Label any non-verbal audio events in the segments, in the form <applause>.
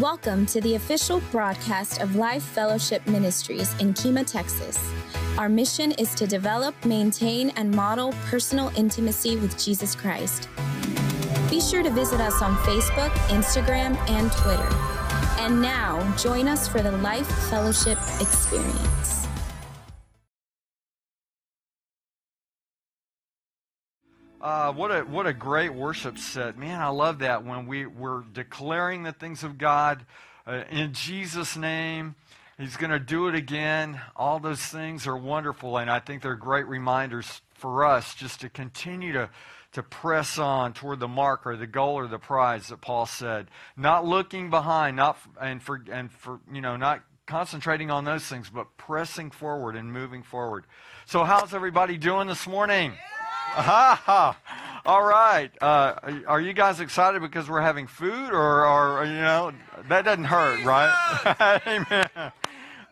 Welcome to the official broadcast of Life Fellowship Ministries in Kemah, Texas. Our mission is to develop, maintain, and model personal intimacy with Jesus Christ. Be sure to visit us on Facebook, Instagram, and Twitter. And now, join us for the Life Fellowship experience. Uh, what a what a great worship set, man! I love that when we we're declaring the things of God uh, in Jesus' name. He's going to do it again. All those things are wonderful, and I think they're great reminders for us just to continue to to press on toward the mark or the goal or the prize that Paul said. Not looking behind, not and for and for you know not concentrating on those things, but pressing forward and moving forward. So, how's everybody doing this morning? Ha <laughs> All right. Uh, are you guys excited because we're having food, or, or you know, that doesn't hurt, right? <laughs> Amen.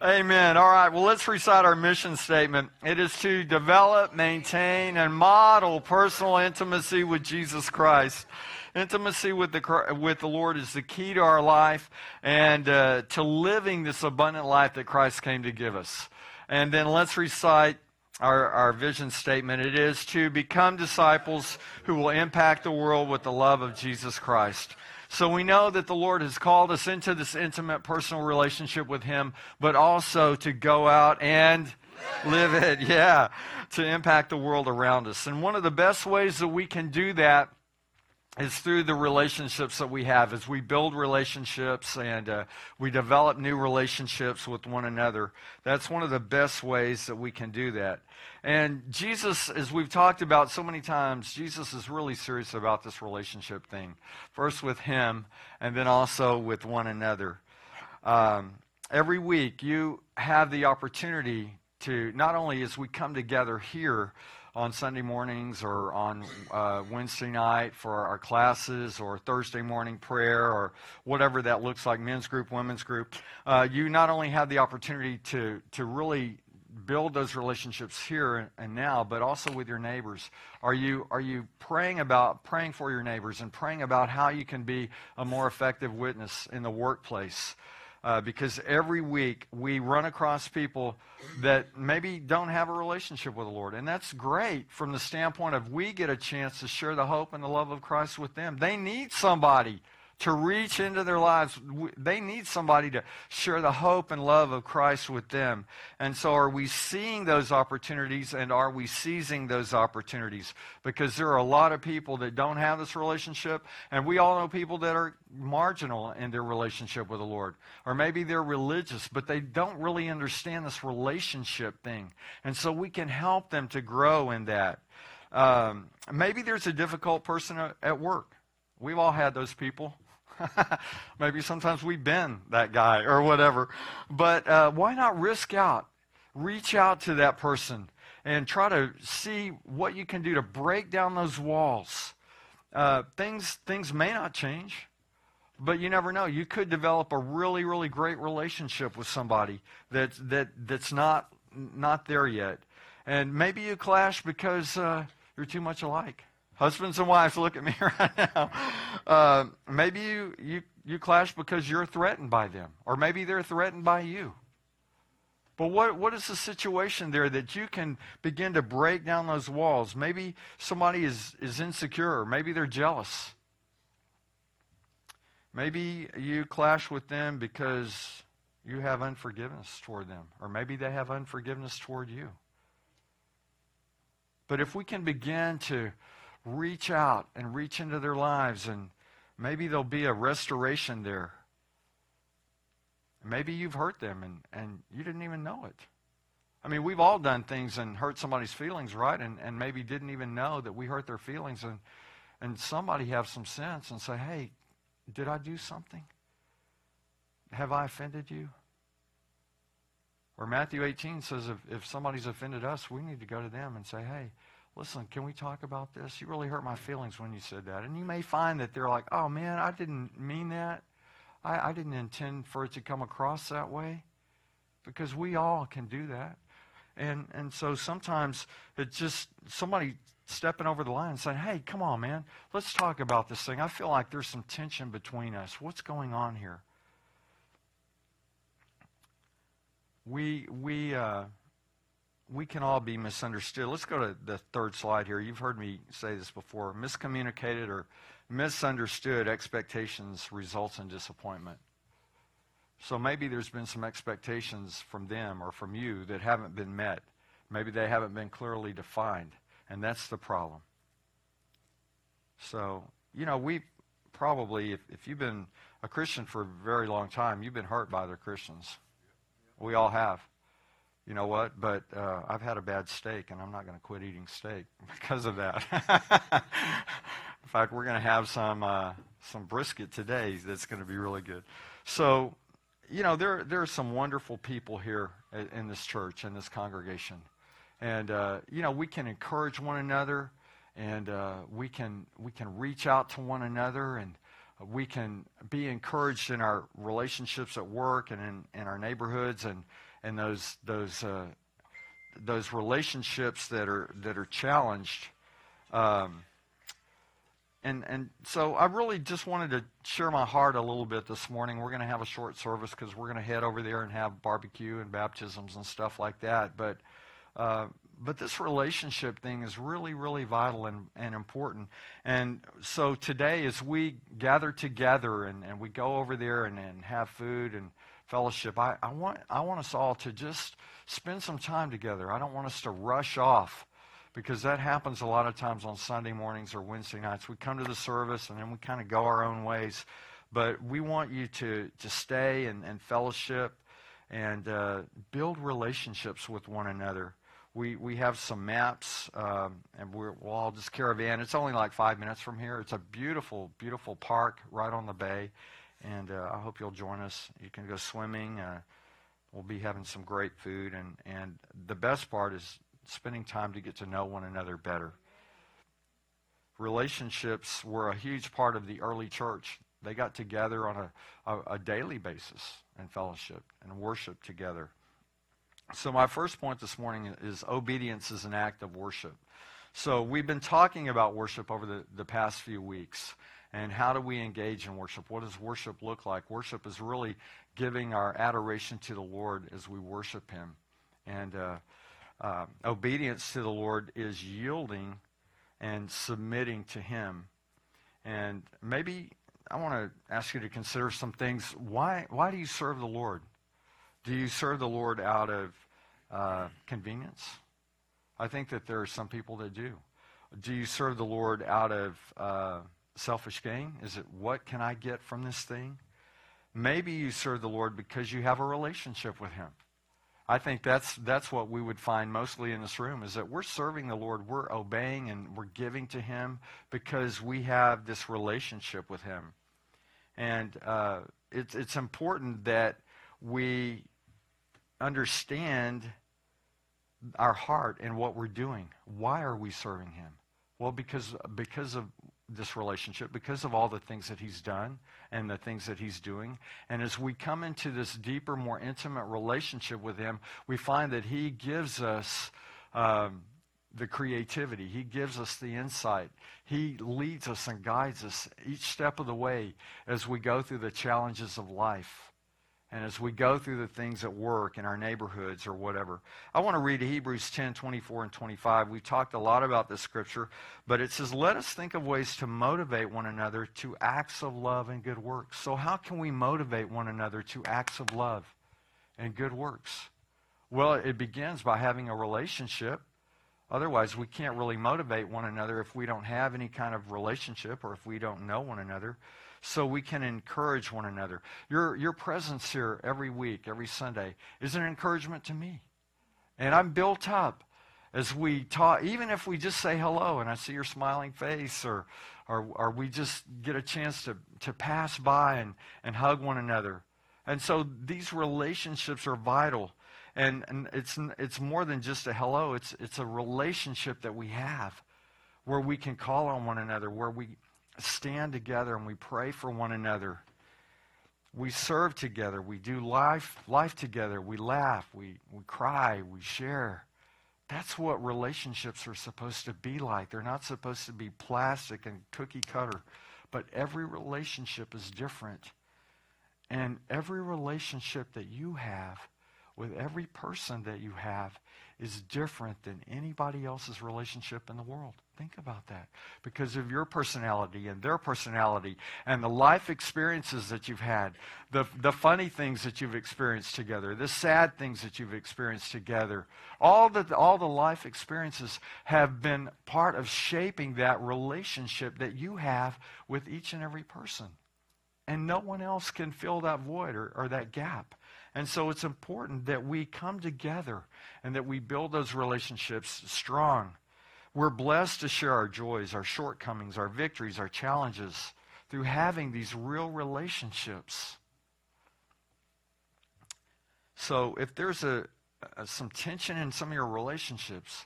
Amen. All right. Well, let's recite our mission statement. It is to develop, maintain, and model personal intimacy with Jesus Christ. Intimacy with the with the Lord is the key to our life and uh, to living this abundant life that Christ came to give us. And then let's recite our, our vision statement. It is to become disciples who will impact the world with the love of Jesus Christ. So we know that the Lord has called us into this intimate personal relationship with Him, but also to go out and live it. <laughs> Yeah, to impact the world around us. And one of the best ways that we can do that is through the relationships that we have. As we build relationships and uh, we develop new relationships with one another that's one of the best ways that we can do that. And jesus as we've talked about so many times jesus is really serious about this relationship thing. First with him and then also with one another. Um, every week you have the opportunity to not only as we come together here on Sunday mornings or on uh, Wednesday night for our classes or Thursday morning prayer or whatever that looks like, men's group, women's group, uh, you not only have the opportunity to, to really build those relationships here and now, but also with your neighbors. Are you, are you praying about praying for your neighbors and praying about how you can be a more effective witness in the workplace? Uh, because every week we run across people that maybe don't have a relationship with the Lord. And that's great from the standpoint of we get a chance to share the hope and the love of Christ with them. They need somebody to reach into their lives. They need somebody to share the hope and love of Christ with them. And so, are we seeing those opportunities and are we seizing those opportunities? Because there are a lot of people that don't have this relationship, and we all know people that are marginal in their relationship with the Lord. Or maybe they're religious, but they don't really understand this relationship thing. And so, we can help them to grow in that. Um, maybe there's a difficult person at work. We've all had those people. <laughs> Maybe sometimes we've been that guy or whatever. But uh, why not risk out? Reach out to that person and try to see what you can do to break down those walls. Uh, things, things may not change, but you never know. You could develop a really, really great relationship with somebody that, that, that's not, not there yet. And maybe you clash because uh, you're too much alike. Husbands and wives, look at me <laughs> right now. Uh, maybe you, you, you clash because you're threatened by them, or maybe they're threatened by you. But what, what is the situation there that you can begin to break down those walls? Maybe somebody is, is insecure, maybe they're jealous. Maybe you clash with them because you have unforgiveness toward them, or maybe they have unforgiveness toward you. But if we can begin to reach out and reach into their lives, and maybe there'll be a restoration there. Maybe you've hurt them and, and you didn't even know it. I mean, we've all done things and hurt somebody's feelings, right? And, and maybe didn't even know that we hurt their feelings. And, and somebody have some sense and say, hey, did I do something? Have I offended you? Or Matthew 18 says if, if somebody's offended us, we need to go to them and say, hey, listen, can we talk about this? You really hurt my feelings when you said that. And you may find that they're like, oh man, I didn't mean that. I, I didn't intend for it to come across that way. Because we all can do that. And, and so sometimes it's just somebody stepping over the line and saying, hey, come on, man, let's talk about this thing. I feel like there's some tension between us. What's going on here? We, we, uh, we can all be misunderstood. Let's go to the third slide here. You've heard me say this before. Miscommunicated or misunderstood expectations results in disappointment. So maybe there's been some expectations from them or from you that haven't been met. Maybe they haven't been clearly defined, and that's the problem. So, you know, we probably, if, if you've been a Christian for a very long time, you've been hurt by other Christians. We all have. You know what? But uh, I've had a bad steak, and I'm not going to quit eating steak <laughs> because of that. In fact, we're going to have some uh, some brisket today that's going to be really good. So, you know, there there are some wonderful people here in this church in this congregation, and uh, you know, we can encourage one another, and uh, we can we can reach out to one another, and we can be encouraged in our relationships at work and in, in our neighborhoods and and those those uh, those relationships that are that are challenged. Um, and and so I really just wanted to share my heart a little bit this morning. We're going to have a short service because we're going to head over there and have barbecue and baptisms and stuff like that. But uh, but this relationship thing is really really vital and, and important. And so today, as we gather together and, and we go over there and, and have food and fellowship, I, I, want, I want us all to just spend some time together. I don't want us to rush off because that happens a lot of times on Sunday mornings or Wednesday nights. We come to the service and then we kind of go our own ways. But we want you to, to stay and, and fellowship and uh, build relationships with one another. We, we have some maps, um, and we're, we'll all just caravan. It's only like five minutes from here. It's a beautiful, beautiful park right on the bay. And uh, I hope you'll join us. You can go swimming. Uh, we'll be having some great food. And, and the best part is spending time to get to know one another better. Relationships were a huge part of the early church. They got together on a, a, a daily basis and fellowship and worship together. So, my first point this morning is obedience is an act of worship. So, we've been talking about worship over the, the past few weeks. And how do we engage in worship? What does worship look like? Worship is really giving our adoration to the Lord as we worship Him. And uh, uh, obedience to the Lord is yielding and submitting to Him. And maybe I want to ask you to consider some things. Why, why do you serve the Lord? Do you serve the Lord out of uh, convenience? I think that there are some people that do. Do you serve the Lord out of uh, selfish gain? Is it what can I get from this thing? Maybe you serve the Lord because you have a relationship with Him. I think that's that's what we would find mostly in this room is that we're serving the Lord, we're obeying and we're giving to Him because we have this relationship with Him, and uh, it's it's important that we understand our heart and what we're doing. Why are we serving Him? Well, because because of this relationship because of all the things that he's done and the things that he's doing. And as we come into this deeper, more intimate relationship with him, we find that he gives us um, the creativity, he gives us the insight, he leads us and guides us each step of the way as we go through the challenges of life. And as we go through the things at work in our neighborhoods or whatever, I want to read Hebrews 10 24 and 25. We've talked a lot about this scripture, but it says, Let us think of ways to motivate one another to acts of love and good works. So, how can we motivate one another to acts of love and good works? Well, it begins by having a relationship. Otherwise, we can't really motivate one another if we don't have any kind of relationship or if we don't know one another so we can encourage one another. Your, your presence here every week, every Sunday, is an encouragement to me. And I'm built up as we talk, even if we just say hello and I see your smiling face, or, or, or we just get a chance to, to pass by and, and hug one another. And so these relationships are vital. And, and it's, it's more than just a hello, it's, it's a relationship that we have where we can call on one another, where we, stand together and we pray for one another. We serve together. We do life, life together. We laugh. We, we cry. We share. That's what relationships are supposed to be like. They're not supposed to be plastic and cookie cutter, but every relationship is different. And every relationship that you have with every person that you have is different than anybody else's relationship in the world. Think about that. Because of your personality and their personality and the life experiences that you've had, the, the funny things that you've experienced together, the sad things that you've experienced together, all the, all the life experiences have been part of shaping that relationship that you have with each and every person. And no one else can fill that void or, or that gap. And so it's important that we come together and that we build those relationships strong. We're blessed to share our joys, our shortcomings, our victories, our challenges through having these real relationships. So if there's a, a, some tension in some of your relationships,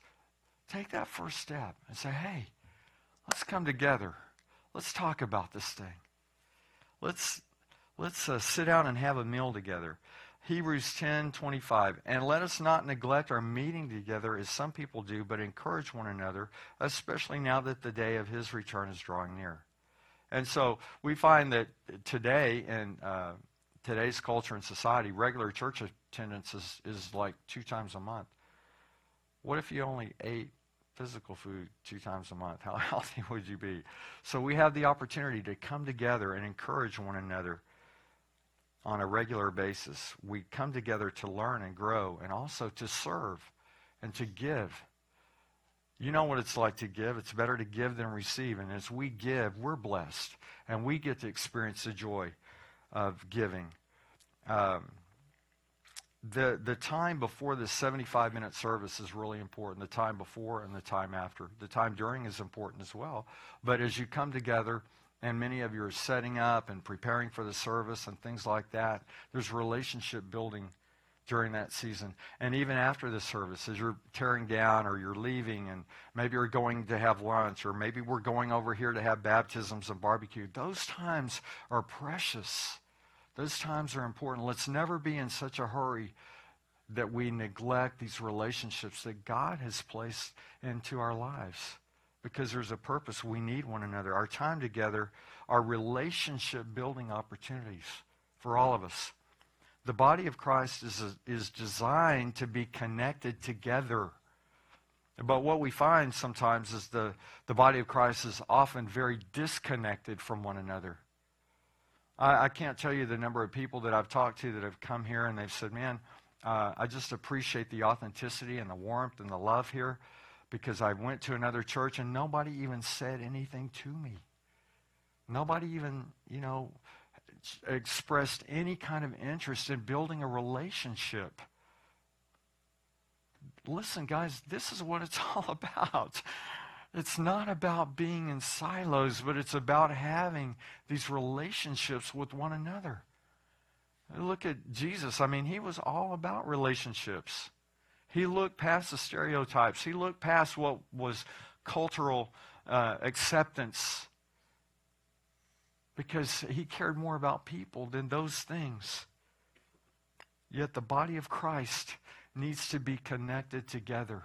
take that first step and say, hey, let's come together. Let's talk about this thing. Let's, let's uh, sit down and have a meal together. Hebrews 10:25 and let us not neglect our meeting together as some people do but encourage one another especially now that the day of his return is drawing near. And so we find that today in uh, today's culture and society regular church attendance is, is like two times a month. What if you only ate physical food two times a month? How <laughs> healthy would you be? So we have the opportunity to come together and encourage one another on a regular basis. We come together to learn and grow and also to serve and to give. You know what it's like to give. It's better to give than receive. And as we give, we're blessed. And we get to experience the joy of giving. Um, the, the time before the 75 minute service is really important. The time before and the time after. The time during is important as well. But as you come together, and many of you are setting up and preparing for the service and things like that. There's relationship building during that season. And even after the service, as you're tearing down or you're leaving and maybe you're going to have lunch or maybe we're going over here to have baptisms and barbecue, those times are precious. Those times are important. Let's never be in such a hurry that we neglect these relationships that God has placed into our lives because there's a purpose. We need one another. Our time together are relationship building opportunities for all of us. The body of Christ is, is designed to be connected together. But what we find sometimes is the, the body of Christ is often very disconnected from one another. I, I can't tell you the number of people that I've talked to that have come here and they've said, man, uh, I just appreciate the authenticity and the warmth and the love here because I went to another church and nobody even said anything to me. Nobody even, you know, expressed any kind of interest in building a relationship. Listen, guys, this is what it's <laughs> all about. It's not about being in silos, but it's about having these relationships with one another. Look at Jesus. I mean, he was all about relationships. He looked past the stereotypes. He looked past what was cultural uh, acceptance because he cared more about people than those things. Yet the body of Christ needs to be connected together.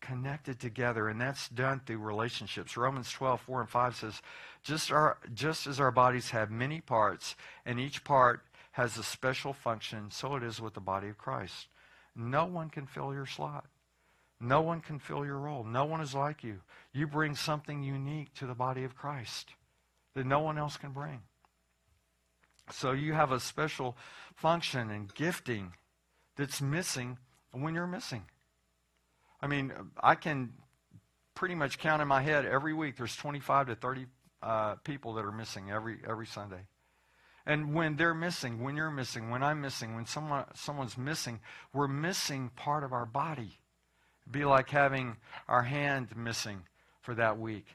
Connected together, and that's done through relationships. Romans 12, 4 and 5 says, just, our, just as our bodies have many parts, and each part has a special function, so it is with the body of Christ. No one can fill your slot. No one can fill your role. No one is like you. You bring something unique to the body of Christ that no one else can bring. So you have a special function and gifting that's missing when you're missing. I mean, I can pretty much count in my head every week there's 25 to 30 uh, people that are missing every every Sunday. And when they're missing, when you're missing, when I'm missing, when someone, someone's missing, we're missing part of our body. It'd be like having our hand missing for that week.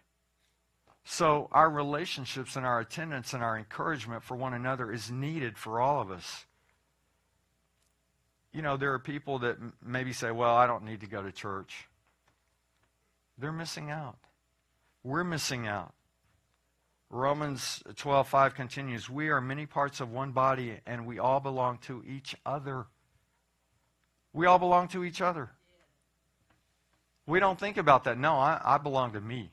So our relationships and our attendance and our encouragement for one another is needed for all of us. You know, there are people that maybe say, well, I don't need to go to church. They're missing out. We're missing out. Romans 12:5 continues, "We are many parts of one body and we all belong to each other." We all belong to each other. We don't think about that. No, I, I belong to me.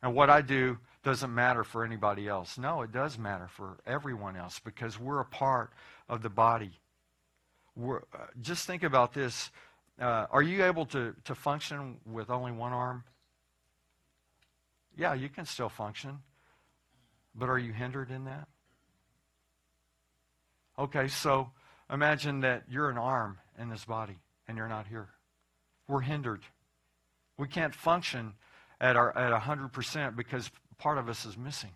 And what I do doesn't matter for anybody else. No, it does matter for everyone else because we're a part of the body. uh, just think about this. Uh, are you able to, to function with only one arm? Yeah, you can still function. But are you hindered in that? Okay, so imagine that you're an arm in this body and you're not here. We're hindered. We can't function at our at 100% because part of us is missing.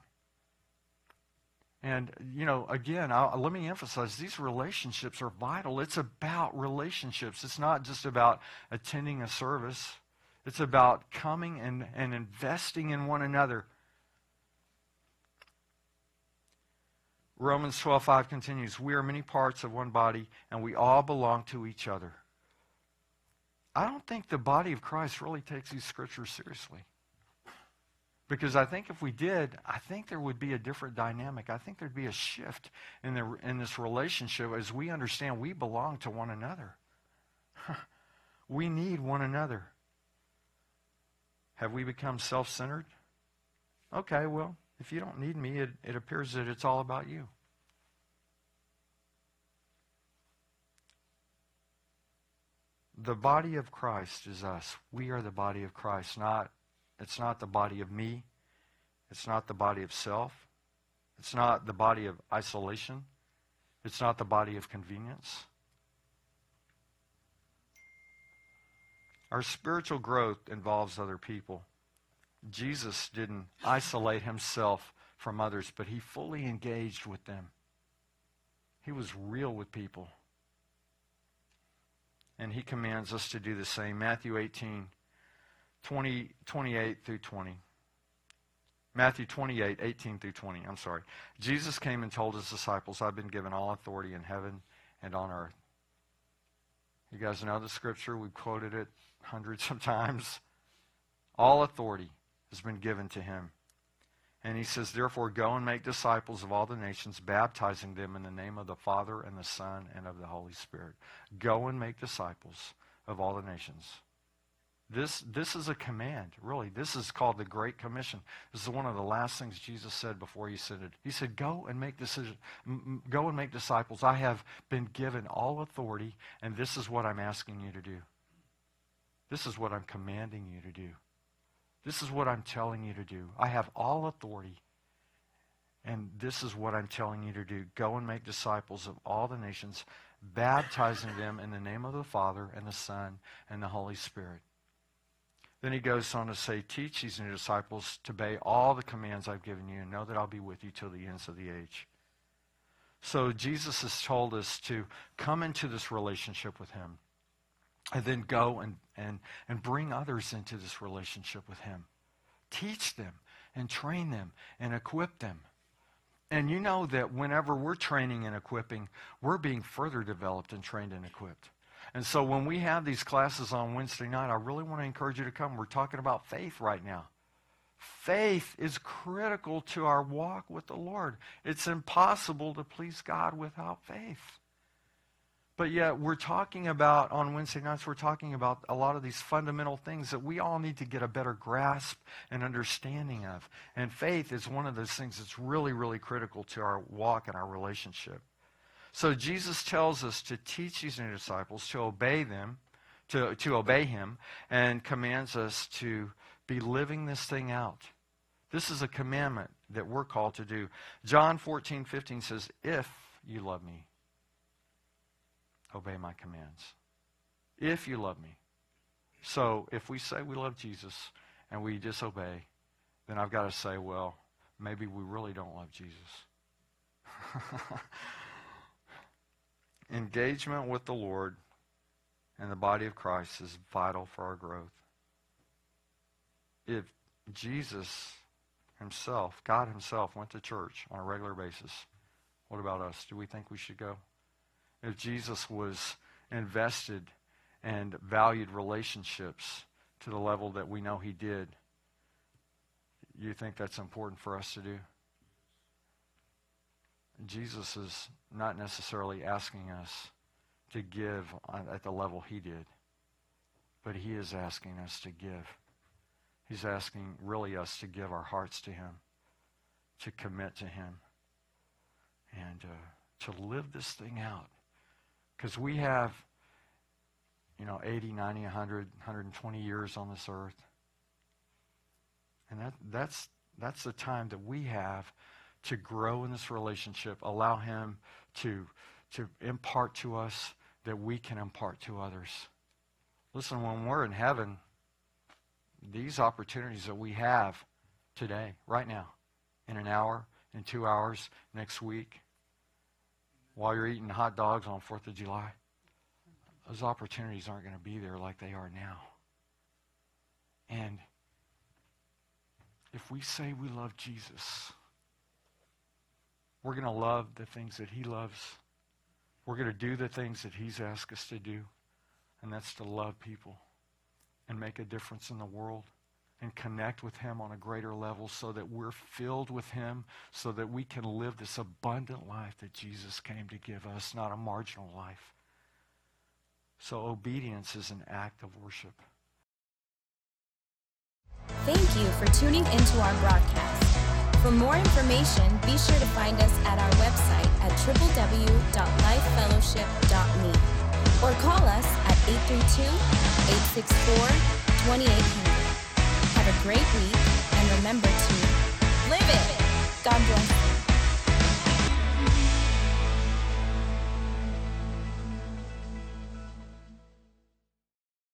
And, you know, again, I'll, let me emphasize these relationships are vital. It's about relationships. It's not just about attending a service, it's about coming and, and investing in one another. Romans 12:5 continues, "We are many parts of one body and we all belong to each other." I don't think the body of Christ really takes these scriptures seriously. Because I think if we did, I think there would be a different dynamic. I think there'd be a shift in, the, in this relationship as we understand we belong to one another. <laughs> we need one another. Have we become self centered? Okay, well, if you don't need me, it, it appears that it's all about you. The body of Christ is us. We are the body of Christ, not it's not the body of me. It's not the body of self. It's not the body of isolation. It's not the body of convenience. Our spiritual growth involves other people. Jesus didn't isolate himself from others, but he fully engaged with them. He was real with people. And he commands us to do the same. Matthew 18, 20, 28 through 20. Matthew 28, 18 through 20. I'm sorry. Jesus came and told his disciples, I've been given all authority in heaven and on earth. You guys know the scripture. We've quoted it hundreds of times. All authority has been given to him. And he says, Therefore, go and make disciples of all the nations, baptizing them in the name of the Father and the Son and of the Holy Spirit. Go and make disciples of all the nations. This, this is a command, really. This is called the Great Commission. This is one of the last things Jesus said before he ascended. He said, Go and make decisions, go and make disciples. I have been given all authority, and this is what I'm asking you to do. This is what I'm commanding you to do. This is what I'm telling you to do. I have all authority, and this is what I'm telling you to do. Go and make disciples of all the nations, baptizing them in the name of the Father and the Son and the Holy Spirit then he goes on to say, Teach these new disciples to obey all the commands I've given you, and know that I'll be with you till the ends of the age. So Jesus has told us to come into this relationship with him and then go and, and, and bring others into this relationship with him. Teach them and train them and equip them. And you know that whenever we're training and equipping, we're being further developed and trained and equipped. And so when we have these classes on Wednesday night, I really want to encourage you to come. We're talking about faith right now. Faith is critical to our walk with the Lord. It's impossible to please God without faith. But yet, we're talking about, on Wednesday nights, we're talking about a lot of these fundamental things that we all need to get a better grasp and understanding of. And faith is one of those things that's really, really critical to our walk and our relationship. So Jesus tells us to teach these new disciples, to obey them, to, to obey him, and commands us to be living this thing out. This is a commandment that we're called to do. John 14, 15 says, If you love me, obey my commands. If you love me. So if we say we love Jesus and we disobey, then I've got to say, well, maybe we really don't love Jesus. <laughs> engagement with the Lord and the body of Christ is vital for our growth. If Jesus himself, God himself, went to church on a regular basis, what about us? Do we think we should go? If Jesus was invested and valued relationships to the level that we know he did, you think that's important for us to do? Jesus is not necessarily asking us to give at the level he did, but he is asking us to give. He's asking really us to give our hearts to him, to commit to him, and uh, to live this thing out Because we have, you know, 80, 90, 100, 120 years on this earth. And that, that's, that's the time that we have to grow in this relationship, allow Him to, to impart to us that we can impart to others. Listen, when we're in heaven, these opportunities that we have today, right now, in an hour, in two hours, next week, while you're eating hot dogs on 4th of July, those opportunities aren't going to be there like they are now. And if we say we love Jesus, we're going to love the things that he loves. We're going to do the things that he's asked us to do, and that's to love people and make a difference in the world and connect with him on a greater level so that we're filled with him so that we can live this abundant life that Jesus came to give us, not a marginal life. So obedience is an act of worship. Thank you for tuning into our broadcast. For more information, be sure to find us at our website at www.lifefellowship.me or call us at 832-864-2800. Have a great week and remember to live it. God bless